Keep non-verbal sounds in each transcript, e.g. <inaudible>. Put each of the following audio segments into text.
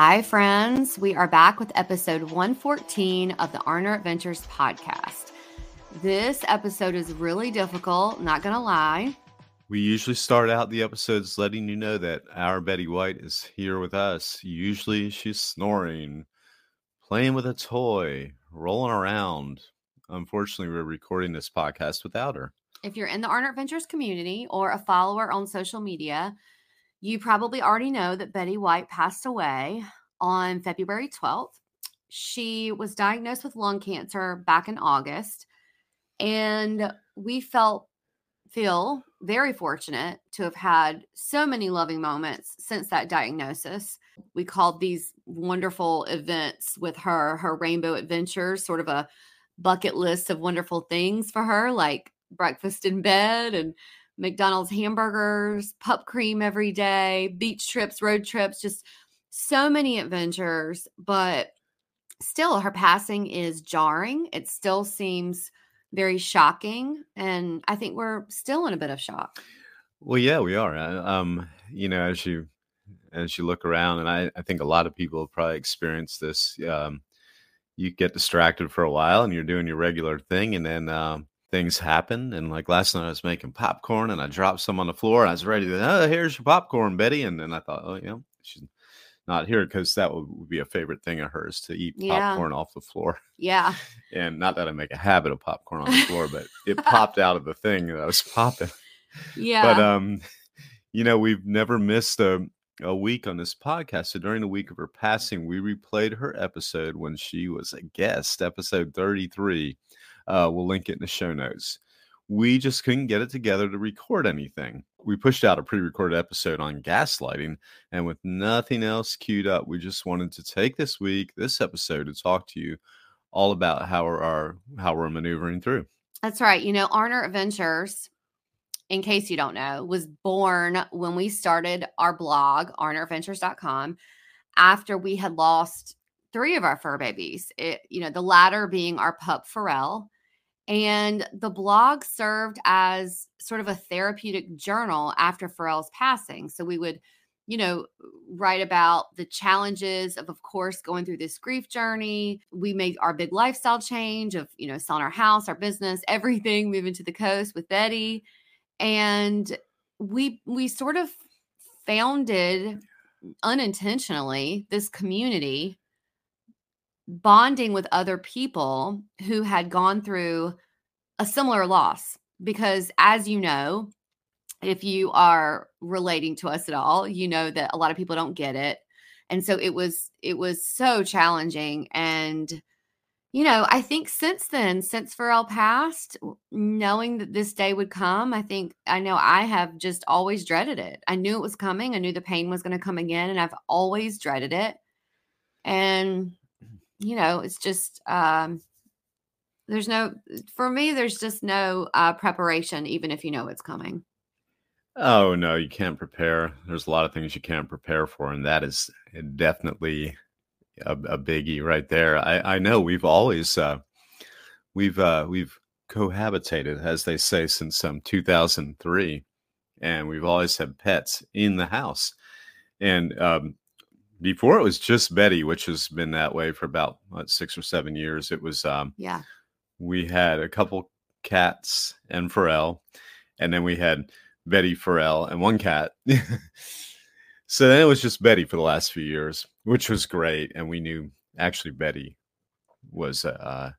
Hi, friends. We are back with episode 114 of the Arner Adventures podcast. This episode is really difficult, not going to lie. We usually start out the episodes letting you know that our Betty White is here with us. Usually she's snoring, playing with a toy, rolling around. Unfortunately, we're recording this podcast without her. If you're in the Arner Adventures community or a follower on social media, you probably already know that Betty White passed away on February 12th. She was diagnosed with lung cancer back in August, and we felt feel very fortunate to have had so many loving moments since that diagnosis. We called these wonderful events with her her rainbow adventures, sort of a bucket list of wonderful things for her, like breakfast in bed and McDonald's hamburgers, pup cream every day, beach trips, road trips, just so many adventures. But still, her passing is jarring. It still seems very shocking. And I think we're still in a bit of shock. Well, yeah, we are. Uh, Um, you know, as you as you look around, and I, I think a lot of people have probably experienced this. Um, you get distracted for a while, and you're doing your regular thing, and then um, things happen. And like last night, I was making popcorn, and I dropped some on the floor, and I was ready to. Oh, here's your popcorn, Betty. And then I thought, oh, yeah, she's not here because that would, would be a favorite thing of hers to eat Yeah. popcorn off the floor. <laughs> Yeah. And not that I make a habit of popcorn on the floor, but <laughs> it popped out of the thing that I was <laughs> popping Yeah. but um you know we've never missed a, a week on this podcast so during the week of her passing we replayed her episode when she was a guest episode 33 uh we'll link it in the show notes we just couldn't get it together to record anything we pushed out a pre-recorded episode on gaslighting and with nothing else queued up we just wanted to take this week this episode to talk to you all about how we're our, how we're maneuvering through That's right. You know, Arner Adventures, in case you don't know, was born when we started our blog, arneradventures.com, after we had lost three of our fur babies. It, you know, the latter being our pup Pharrell. And the blog served as sort of a therapeutic journal after Pharrell's passing. So we would, you know, write about the challenges of, of course, going through this grief journey. We made our big lifestyle change of, you know, selling our house, our business, <laughs> everything, moving to the coast with Betty. And we we sort of founded unintentionally this community bonding with other people who had gone through a similar loss because as you know if you are relating to us at all you know that a lot of people don't get it. And so it was it was so challenging and you know i think since then since Pharrell passed knowing that this day would come i think i know i have just always dreaded it. I knew it was coming i knew the pain was going to come again and i've always dreaded it. And you know it's just um there's no for me there's just no uh preparation even if you know it's coming Oh no, you can't prepare. There's a lot of things you can't prepare for, and that is definitely a, a biggie right there. I, I know we've always uh, we've uh, we've cohabitated, as they say, since um, 2003, and we've always had pets in the house. And um, before it was just Betty, which has been that way for about what, six or seven years. It was um, yeah we had a couple cats and Pharrell, and then we had Betty Pharrell and one cat. <laughs> so then it was just Betty for the last few years, which was great. And we knew actually Betty was uh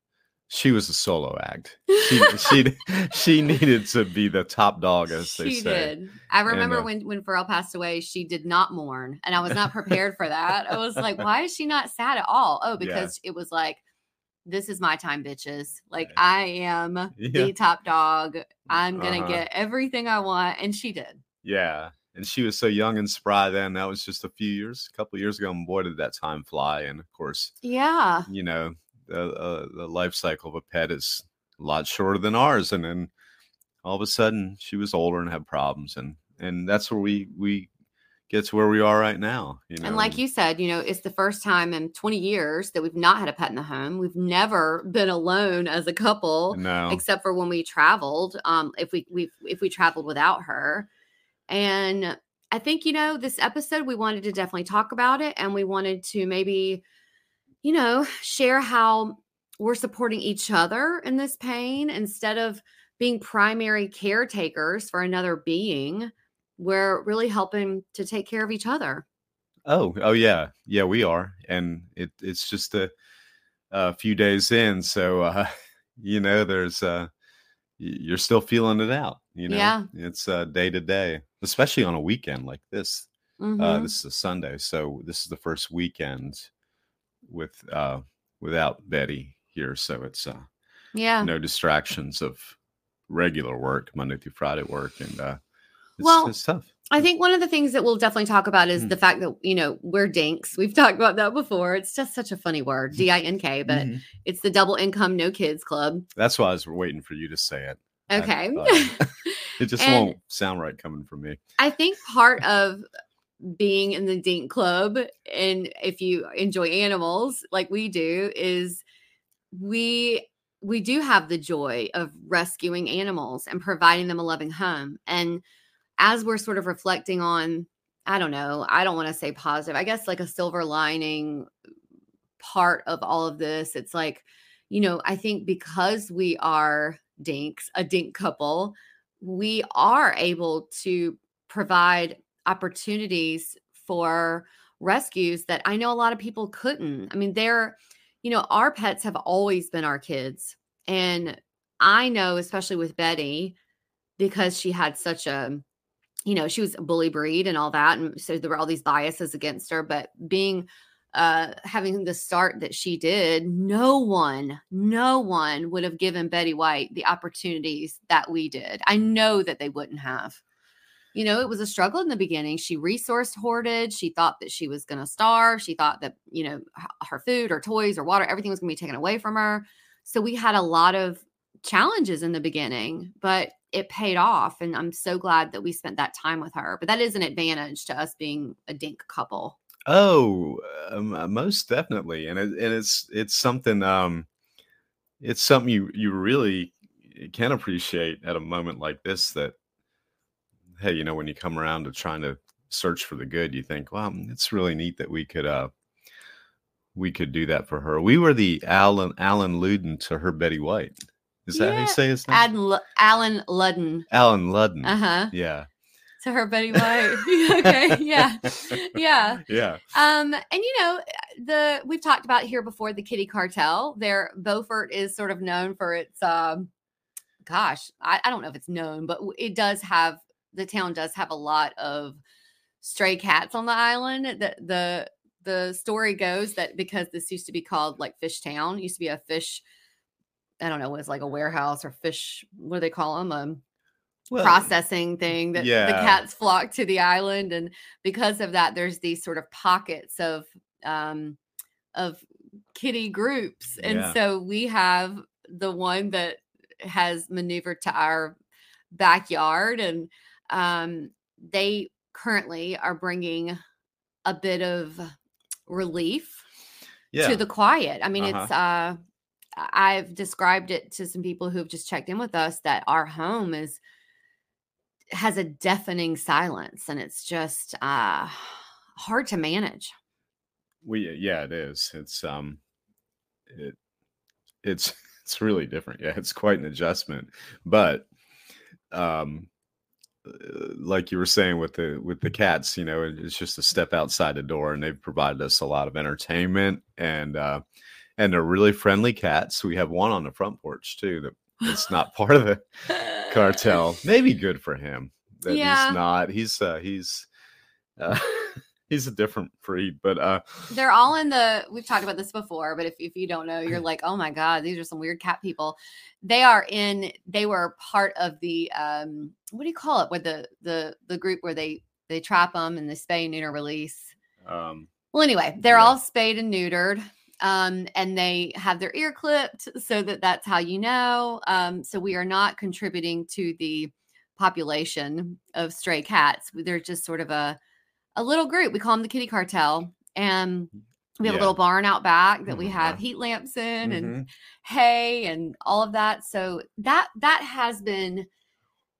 she was a solo act. She <laughs> she she needed to be the top dog, as they she say. did. I remember uh, when when Pharrell passed away, she did not mourn, and I was not prepared for that. I was like, why is she not sad at all? Oh, Yeah. because it was like, this is my time, bitches. Like Yeah. I am <laughs> Yeah. the top dog. I'm gonna Uh-huh. get everything I want, and she did. Yeah. And she was so young and spry then. That was just a few years, a couple of years ago. And boy, did that time fly. And of course, Yeah, you know, uh, the life cycle of a pet is a lot shorter than ours. And then all of a sudden, she was older and had problems. And and that's where we we get to where we are right now. You know, and like you said, you know, it's the first time in 20 years that we've not had a pet in the home. We've never been alone as a couple. no, except for when we traveled um if we we if we traveled without her and i think you know this episode we wanted to definitely talk about it and we wanted to maybe you know share how we're supporting each other in this pain instead of being primary caretakers for another being we're really helping to take care of each other Oh, oh yeah, yeah, we are, and it it's just a, a few days in, so uh, <laughs> you know, there's uh, you're still feeling it out. You know, Yeah. it's uh, day to day, especially on a weekend like this. Uh, Mhm. this is a Sunday, so this is the first weekend with uh, without Betty here, so it's uh, yeah no distractions of regular work, Monday through Friday work, and uh, it's, Well, it's tough. I think one of the things that we'll definitely talk about is Mm. the fact that you know we're dinks. We've talked about that before. It's just such a funny word, D I N K, but Mhm. it's the double income no kids club. That's why I was waiting for you to say it. I Okay. <laughs> It just And- won't sound right coming from me. I think part of being in the Dink Club, and if you enjoy animals like we do, is we we do have the joy of rescuing animals and providing them a loving home. And as we're sort of reflecting on, I don't know, I don't want to say positive, I guess like a silver lining part of all of this, it's like, you know, I think because we are dinks, a dink couple, we are able to provide opportunities for rescues that I know a lot of people couldn't. I mean, they're, you know, our pets have always been our kids. And I know, especially with Betty, because she had such a, you know, she was a bully breed and all that. And so there were all these biases against her. But being, uh, having the start that she did, no one, no one would have given Betty White the opportunities that we did. I know that they wouldn't have. You know, it was a struggle in the beginning. She resource hoarded. She thought that she was going to starve. She thought that, you know, her food or toys or water, everything was going to be taken away from her. So we had a lot of challenges in the beginning, but it paid off. And I'm so glad that we spent that time with her. But that is an advantage to us being a dink couple. Oh, um, uh, most definitely, and it, and it's it's something um, it's something you you really can appreciate at a moment like this. That hey, you know, when you come around to trying to search for the good, you think, well, it's really neat that we could uh we could do that for her. We were the Alan Alan Luden to her Betty White. Is that how you say his name? Alan, Lu- Alan Ludden. Alan Ludden. Uh huh. Yeah. To her Betty White. <laughs> okay. Yeah. <laughs> Yeah. Yeah. Um, and you know, the we've talked about here before the Kitty Cartel. There, Beaufort is sort of known for its um gosh, I, I don't know if it's known, but it does have the town does have a lot of stray cats on the island. The the the story goes that because this used to be called like Fish Town, used to be a fish, I don't know, it was like a warehouse or fish, what do they call them? Um Well, processing thing that the cats flock to the island and because of that there's these sort of pockets of um of kitty groups and Yeah. so we have the one that has maneuvered to our backyard and um they currently are bringing a bit of relief yeah. to the quiet. I mean, Uh-huh. it's uh I've described it to some people who've just checked in with us that our home is has a deafening silence and it's just uh hard to manage. we yeah it is it's um it it's <laughs> it's really different yeah it's quite an adjustment but um like you were saying with the with the cats you know it's just a step outside the door and they've provided us a lot of entertainment and uh and they're really friendly cats. We have one on the front porch too that it's not part of the <laughs> cartel. Maybe good for him that Yeah. he's not. He's uh he's uh <laughs> he's a different breed, but uh They're all in the we've talked about this before, but if, if you don't know, you're like, oh my God, these are some weird cat people. They are in they were part of the um what do you call it? Where the the the group where they they trap them and they spay and neuter release. um Well, anyway, they're Yeah. all spayed and neutered. Um, and they have their ear clipped so that that's how you know. Um, so we are not contributing to the population of stray cats. They're just sort of a a little group. We call them the kitty cartel. And we have Yeah. a little barn out back that we Mhm. have heat lamps in and mhm. hay and all of that. So that that has been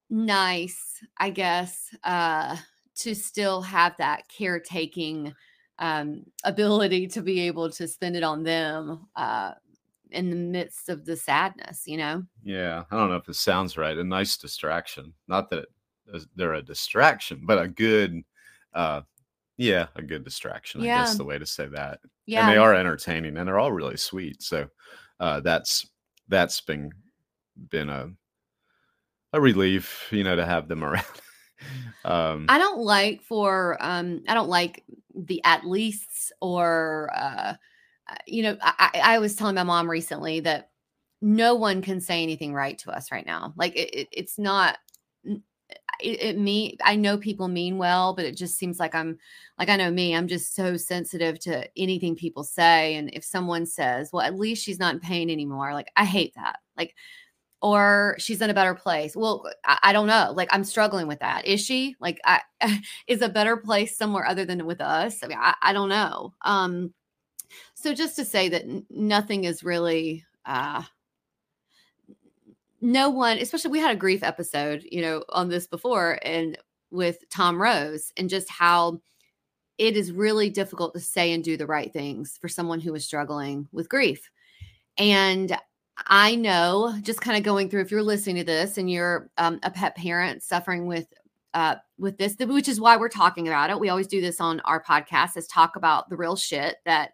nice, I guess, uh, to still have that caretaking um, ability to be able to spend it on them uh, in the midst of the sadness. You know, yeah, I don't know if this sounds right. A nice distraction. Not that it- they're a distraction, but a good uh yeah, a good distraction, I guess the way to say that. yeah, and they are entertaining and they're all really sweet so uh that's that's been been a a relief you know to have them <laughs> around. Um I don't like for um I don't like the at leasts or uh uh, you know I, I was telling my mom recently that no one can say anything right to us right now. Like it, it, it's not it, it me I know people mean well but it just seems like I'm like I know me I'm just so sensitive to anything people say and if someone says well at least she's not in pain anymore like I hate that like or she's in a better place. Well, I, I don't know. Like I'm struggling with that. Is she? Like I <laughs> is a better place somewhere other than with us? I mean, I, I don't know. Um so just to say that nothing is really uh no one, especially we had a grief episode, you know, on this before and with Tom Rose and just how it is really difficult to say and do the right things for someone who is struggling with grief. And I know just kind of going through if you're listening to this and you're um, a pet parent suffering with uh with this which is why we're talking about it. We always do this on our podcast is talk about the real shit that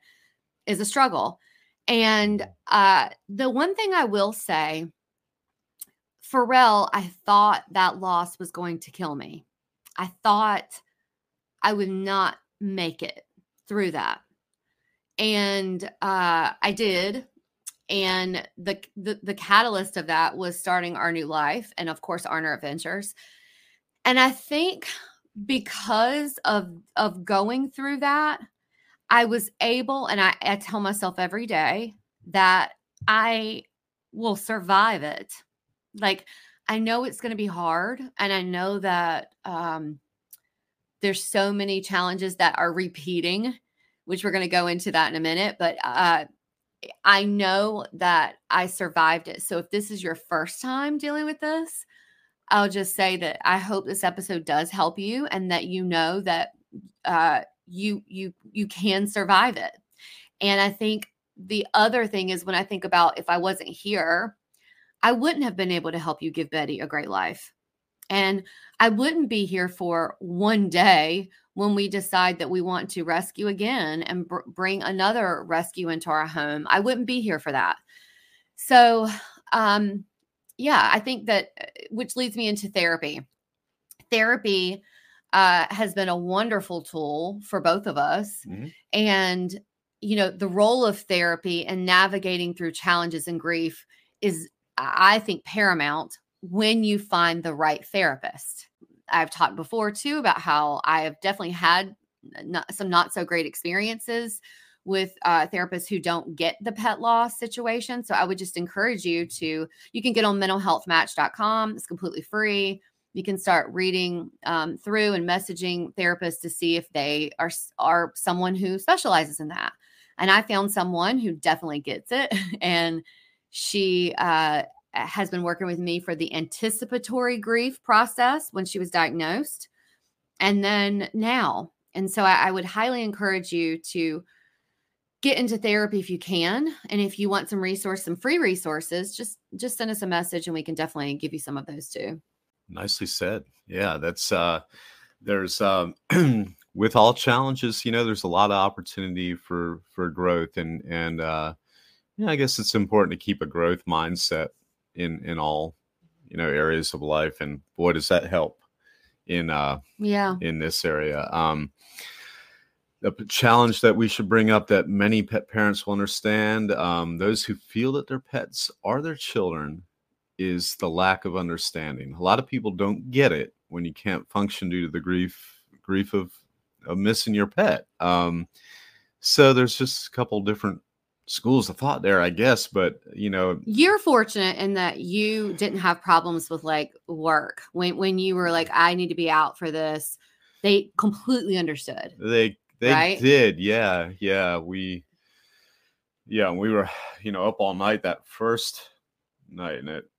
is a struggle. And uh the one thing I will say Pharrell, I thought that loss was going to kill me. I thought I would not make it through that. And uh I did and the, the the catalyst of that was starting our new life and of course Arner Adventures. And I think because of of going through that, I was able and I, I tell myself every day that I will survive it. Like I know it's going to be hard and I know that um there's so many challenges that are repeating, which we're going to go into that in a minute, but uh I know that I survived it. So if this is your first time dealing with this, I'll just say that I hope this episode does help you and that you know that uh, you you you can survive it. And I think the other thing is when I think about if I wasn't here, I wouldn't have been able to help you give Betty a great life. And I wouldn't be here for one day when we decide that we want to rescue again and br- bring another rescue into our home. I wouldn't be here for that. So, um, yeah, I think that, uh, which leads me into therapy. Therapy uh, has been a wonderful tool for both of us. Mhm. And, you know, the role of therapy and navigating through challenges and grief is, I think, paramount when you find the right therapist. I've talked before too about how I have definitely had not, some not so great experiences with uh, therapists who don't get the pet loss situation. So I would just encourage you to, you can get on mentalhealthmatch.com. It's completely free. You can start reading um, through and messaging therapists to see if they are are someone who specializes in that. And I found someone who definitely gets it, <laughs> and she uh, has been working with me for the anticipatory grief process when she was diagnosed, and then now. And so I, I would highly encourage you to get into therapy if you can. And if you want some resource some free resources just just send us a message and we can definitely give you some of those too. Nicely said. Yeah that's uh there's um <clears throat> with all challenges you know there's a lot of opportunity for for growth and and uh yeah, I guess it's important to keep a growth mindset in in all you know areas of life, and boy, does that help in uh Yeah. in this area. Um, a challenge that we should bring up that many pet parents will understand um, those who feel that their pets are their children is the lack of understanding. A lot of people don't get it when you can't function due to the grief grief of, of missing your pet. Um, so there's just a couple different schools of thought there, I guess. But you know, You're fortunate in that you didn't have problems with like work when when you were like, I need to be out for this. They completely understood. They they Right? did, yeah, yeah. We yeah, we were, you know, up all night that first night, and it,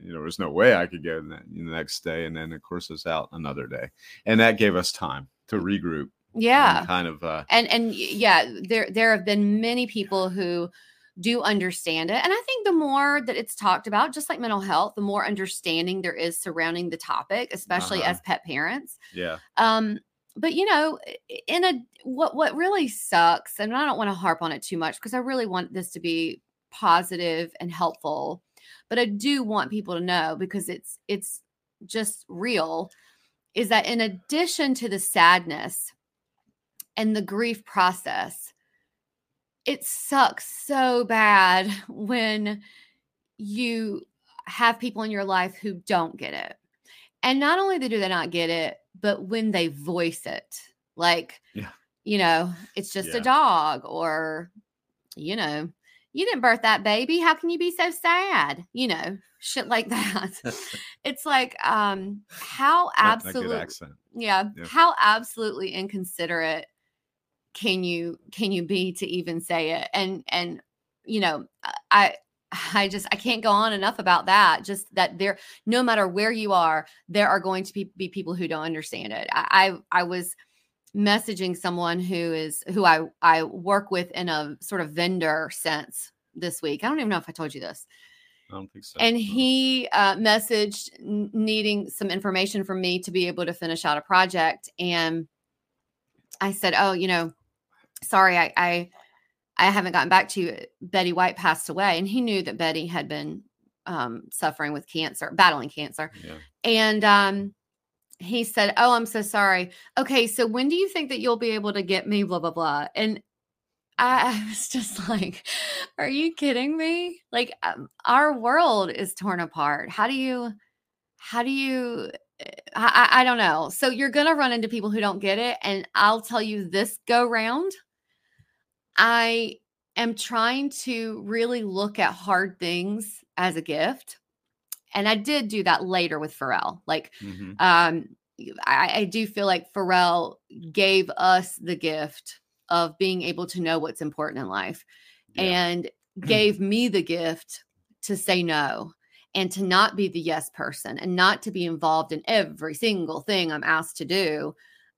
you know, there was no way I could go the the next day, and then of course it's out another day, and that gave us time to regroup. Yeah. kind of. Uh, and and yeah there there have been many people who do understand it and i think the more that it's talked about just like mental health the more understanding there is surrounding the topic especially Uh-huh. as pet parents yeah, um but you know in a what what really sucks and i don't want to harp on it too much because i really want this to be positive and helpful but i do want people to know because it's it's just real is that in addition to the sadness and the grief process it sucks so bad <laughs> when you have people in your life who don't get it and not only do they not get it but when they voice it like Yeah. you know it's just Yeah. a dog or you know you didn't birth that baby how can you be so sad you know shit like <laughs> that <laughs> it's like um how Not- not good absolutely yeah, Yeah. how absolutely inconsiderate can you can you be to even say it? And and you know i i just i can't go on enough about that just that there no matter where you are there are going to be, be people who don't understand it. I, I i was messaging someone who is who i i work with in a sort of vendor sense this week. I don't even know if i told you this. I don't think so. and he uh, messaged needing some information from me to be able to finish out a project. And i said oh you know sorry i i, I haven't gotten back to you betty white passed away and he knew that betty had been um, suffering with cancer battling cancer yeah. and um, he said oh i'm so sorry okay so when do you think that you'll be able to get me blah blah blah and I, I was just <laughs> like, are you kidding me? Like, um, our world is torn apart. How do you, how do you, eh, I, I I don't know. So you're going to run into people who don't get it. And I'll tell you this go round, I am trying to really look at hard things as a gift. And I did do that later with Pharrell. Like, Mhm. um I, I do feel like Pharrell gave us the gift of being able to know what's important in life Yeah. and <clears throat> gave me the gift to say no and to not be the yes person and not to be involved in every single thing I'm asked to do.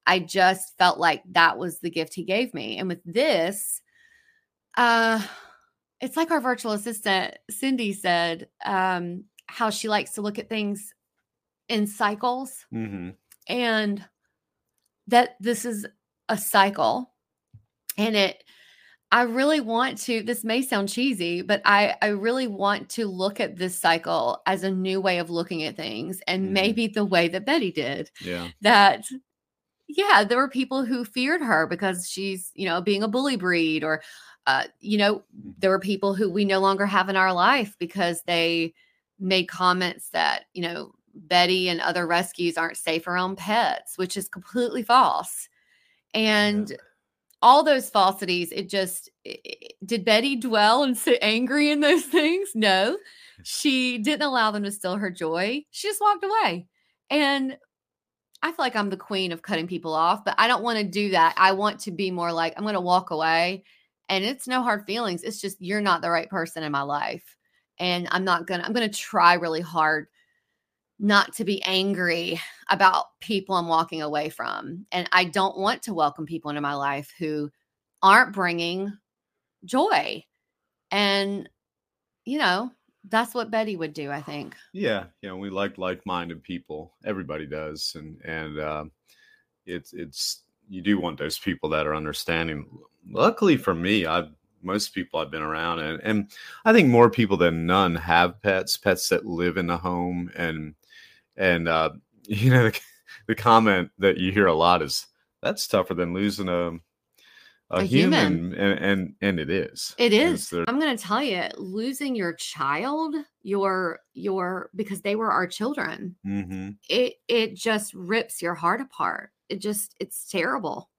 I just felt like that was the gift he gave me. And with this, uh it's like our virtual assistant Cindy said um how she likes to look at things in cycles Mhm. and that this is a cycle and it i really want to this may sound cheesy but i i really want to look at this cycle as a new way of looking at things and Mhm. maybe the way that betty did Yeah. that yeah there were people who feared her because she's you know being a bully breed or uh you know there were people who we no longer have in our life because they made comments that you know betty and other rescues aren't safe around pets which is completely false. And all those falsities it just i- i- did betty dwell and sit angry in those <laughs> things? No. She didn't allow them to steal her joy. She just walked away. And i feel like i'm the queen of cutting people off but i don't want to do that. I want to be more like i'm going to walk away and it's no hard feelings it's just you're not the right person in my life and i'm not gonna i'm gonna try really hard not to be angry about people i'm walking away from and i don't want to welcome people into my life who aren't bringing joy and you know that's what betty would do i think Yeah, you know, we like like-minded people. Everybody does, and and um, it's it's you do want those people that are understanding. Luckily for me, I've most people I've been around, and and I think more people than none have pets, pets that live in the home, and and uh, <laughs> you know the, the comment that you hear a lot is that's tougher than losing a a, A human, human. And, and and it is. It is. I'm going to tell you, losing your child, your your because they were our children. Mhm. It it just rips your heart apart. It just it's terrible.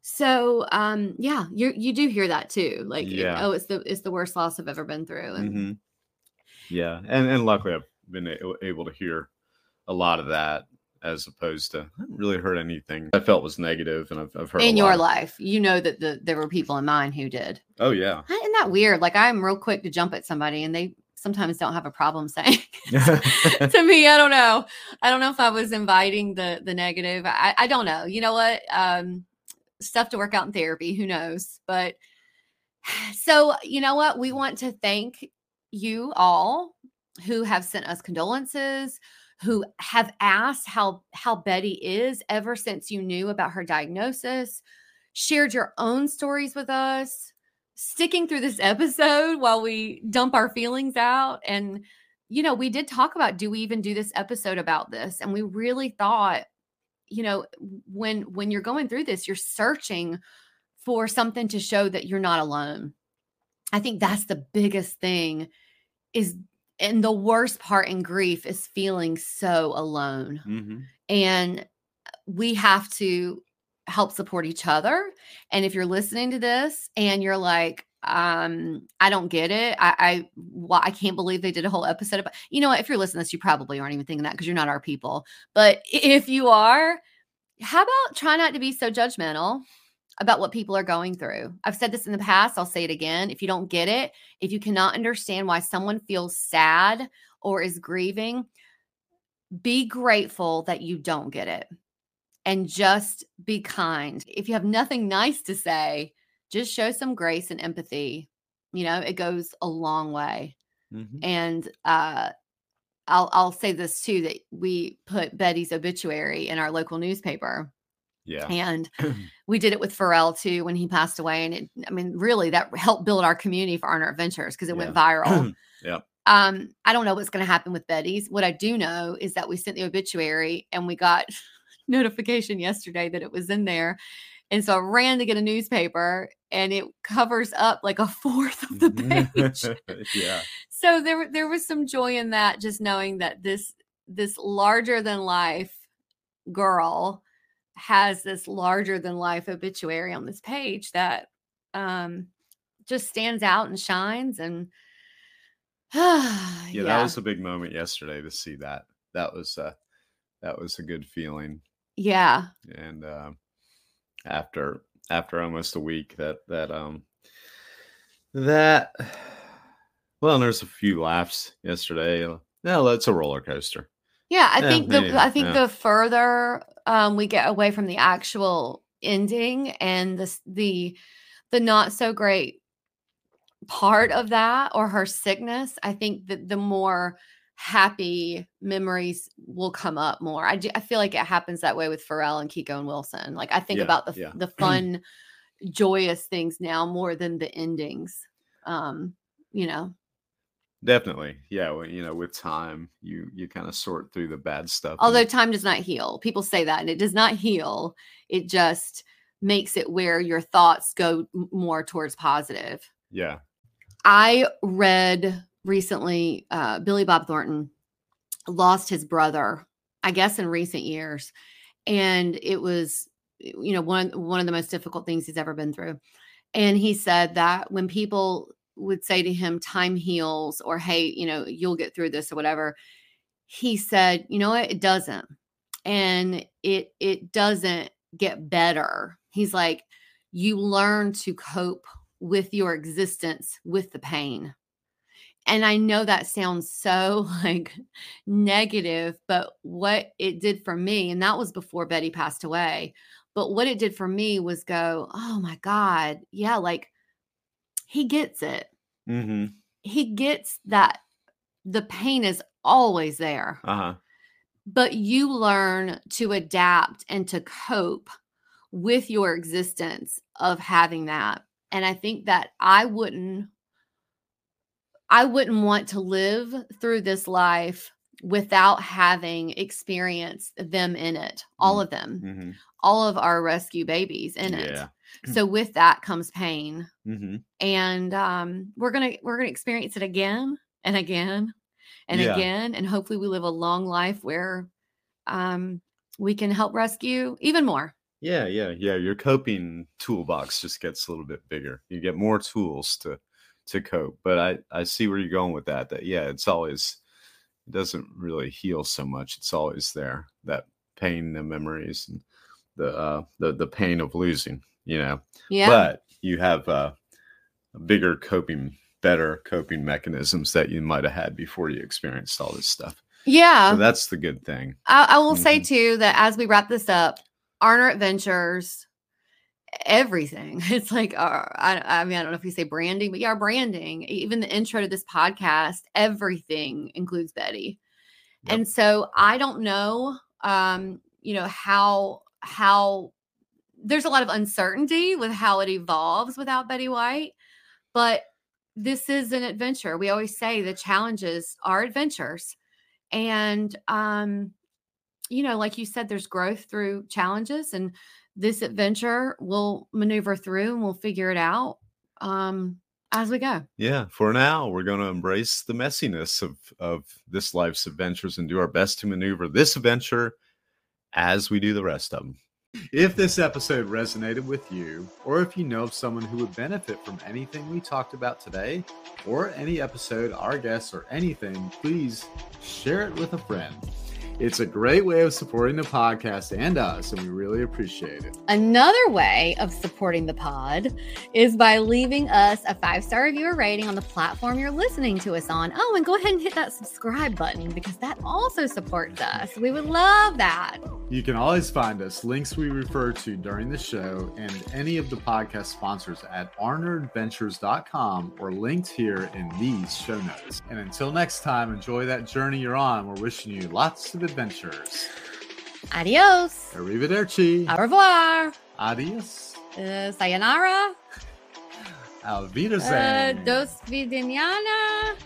So um yeah, you you do hear that too. Like it- Yeah. oh, it's the it's the worst loss I've ever been through. And Mhm. Yeah, and and luckily I've been a- able to hear a lot of that as opposed to I haven't really heard anything I felt was negative, and I've, I've heard in your life, you know that the there were people in mine who did. Oh yeah, Isn't that weird? Like I'm real quick to jump at somebody and they sometimes don't have a problem saying. <laughs> <laughs> To me i don't know. I don't know if i was inviting the the negative. I i don't know. You know what? Um stuff to work out in therapy. Who knows? But <sighs> so you know what? We want to thank you all who have sent us condolences who have asked how how betty is ever since you knew about her diagnosis shared your own stories with us sticking through this episode while we dump our feelings out and you know we did talk about do we even do this episode about this? And we really thought you know when when you're going through this you're searching for something to show that you're not alone. I think that's the biggest thing is and the worst part in grief is feeling so alone. Mhm. and we have to help support each other and if you're listening to this and you're like um i don't get it. I i why i can't believe they did a whole episode about you know what? If you're listening to this you probably aren't even thinking that because you're not our people. But if you are how about try not to be so judgmental about what people are going through? I've said this in the past i'll say it again if you don't get it if you cannot understand why someone feels sad or is grieving be grateful that you don't get it and just be kind. If you have nothing nice to say, just show some grace and empathy. You know, it goes a long way. Mhm. And uh I'll I'll say this too that we put Betty's obituary in our local newspaper Yeah. and <clears throat> we did it with Pharrell too when he passed away and it I mean really that helped build our community for Arner Adventures because it went viral. <clears throat> yeah. Um, I don't know what's going to happen with Betty's. What I do know is that we sent the obituary and we got <laughs> notification yesterday that it was in there. And so I ran to get a newspaper and it covers up like a <laughs> fourth of the page. <laughs> yeah. so there there was some joy in that just knowing that this this larger than life girl has this larger than life obituary on this page that um just stands out and shines and yeah, <sighs> yeah, that was a big moment yesterday to see that. That was uh that was a good feeling. Yeah And um after after almost a week that that um that <sighs> well there's a few laughs yesterday. uh, No, that's a roller coaster. Yeah, I Yeah, think the maybe, I think yeah. the further um, we get away from the actual ending and the the the not so great part of that or her sickness, I think that the more happy memories will come up more. I, do, I feel like it happens that way with Pharrell and Kiko and Wilson. Like I think Yeah, about the yeah. the <clears throat> fun, joyous things now more than the endings. Um, you know, Definitely. Yeah, well, you know, with time you you kind of sort through the bad stuff. and- Although time does not heal. People say that and it does not heal. It just makes it where your thoughts go more towards positive. yeah. I read recently uh, Billy Bob Thornton lost his brother, I guess in recent years. And it was, you know, one, one of the most difficult things he's ever been through. And he said that when people would say to him, time heals, or hey, you know, you'll get through this or whatever, he said, you know what, it doesn't. And it it doesn't get better. He's like, you learn to cope with your existence with the pain. And I know that sounds so <laughs> like negative, but what it did for me, and that was before Betty passed away, but what it did for me was go, oh my God, yeah, like he gets it. Mm-hmm. He gets that the pain is always there, Uh-huh. but you learn to adapt and to cope with your existence of having that and I think that I wouldn't I wouldn't want to live through this life without having experienced them in it, all Mm. of them, hmm all of our rescue babies in Yeah. it. So with that comes pain. <clears throat> hmm And um we're going to we're to experience it again and again and Yeah. again and hopefully we live a long life where um we can help rescue even more. Yeah, yeah, yeah. Your coping toolbox just gets a little bit bigger. You get more tools to to cope. But I I see where you're going with that. That yeah, it's always it doesn't really heal so much. It's always there. That pain, the memories, and the uh the the pain of losing. You know. Yeah. But you have uh bigger coping, better coping mechanisms that you might have had before you experienced all this stuff. yeah. So that's the good thing. I, I will say Mhm. too that as we wrap this up, Arner Adventures, everything. <laughs> It's like our, I, I mean, I don't know if you say branding, but yeah, our branding, even the intro to this podcast, everything includes Betty. Yep. And so I don't know, um, you know, how how there's a lot of uncertainty with how it evolves without Betty White, but this is an adventure. We always say the challenges are adventures. And um, you know, like you said, there's growth through challenges, and this adventure we'll maneuver through and we'll figure it out um, as we go. Yeah, for now, we're going to embrace the messiness of of this life's adventures and do our best to maneuver this adventure as we do the rest of them. If this episode resonated with you, or if you know of someone who would benefit from anything we talked about today, or any episode, our guests, or anything, please share it with a friend. It's a great way of supporting the podcast and us, and we really appreciate it. Another way of supporting the pod is by leaving us a five star review rating on the platform you're listening to us on. Oh, and go ahead and hit that subscribe button because that also supports us. We would love that. You can always find us, links we refer to during the show, and any of the podcast sponsors at arneradventures.com or linked here in these show notes. And until next time, enjoy that journey you're on. We're wishing you lots of adventures. Adios. Arrivederci. Au revoir. Adios. Uh, sayonara. Auf Uh, dos vidiniana.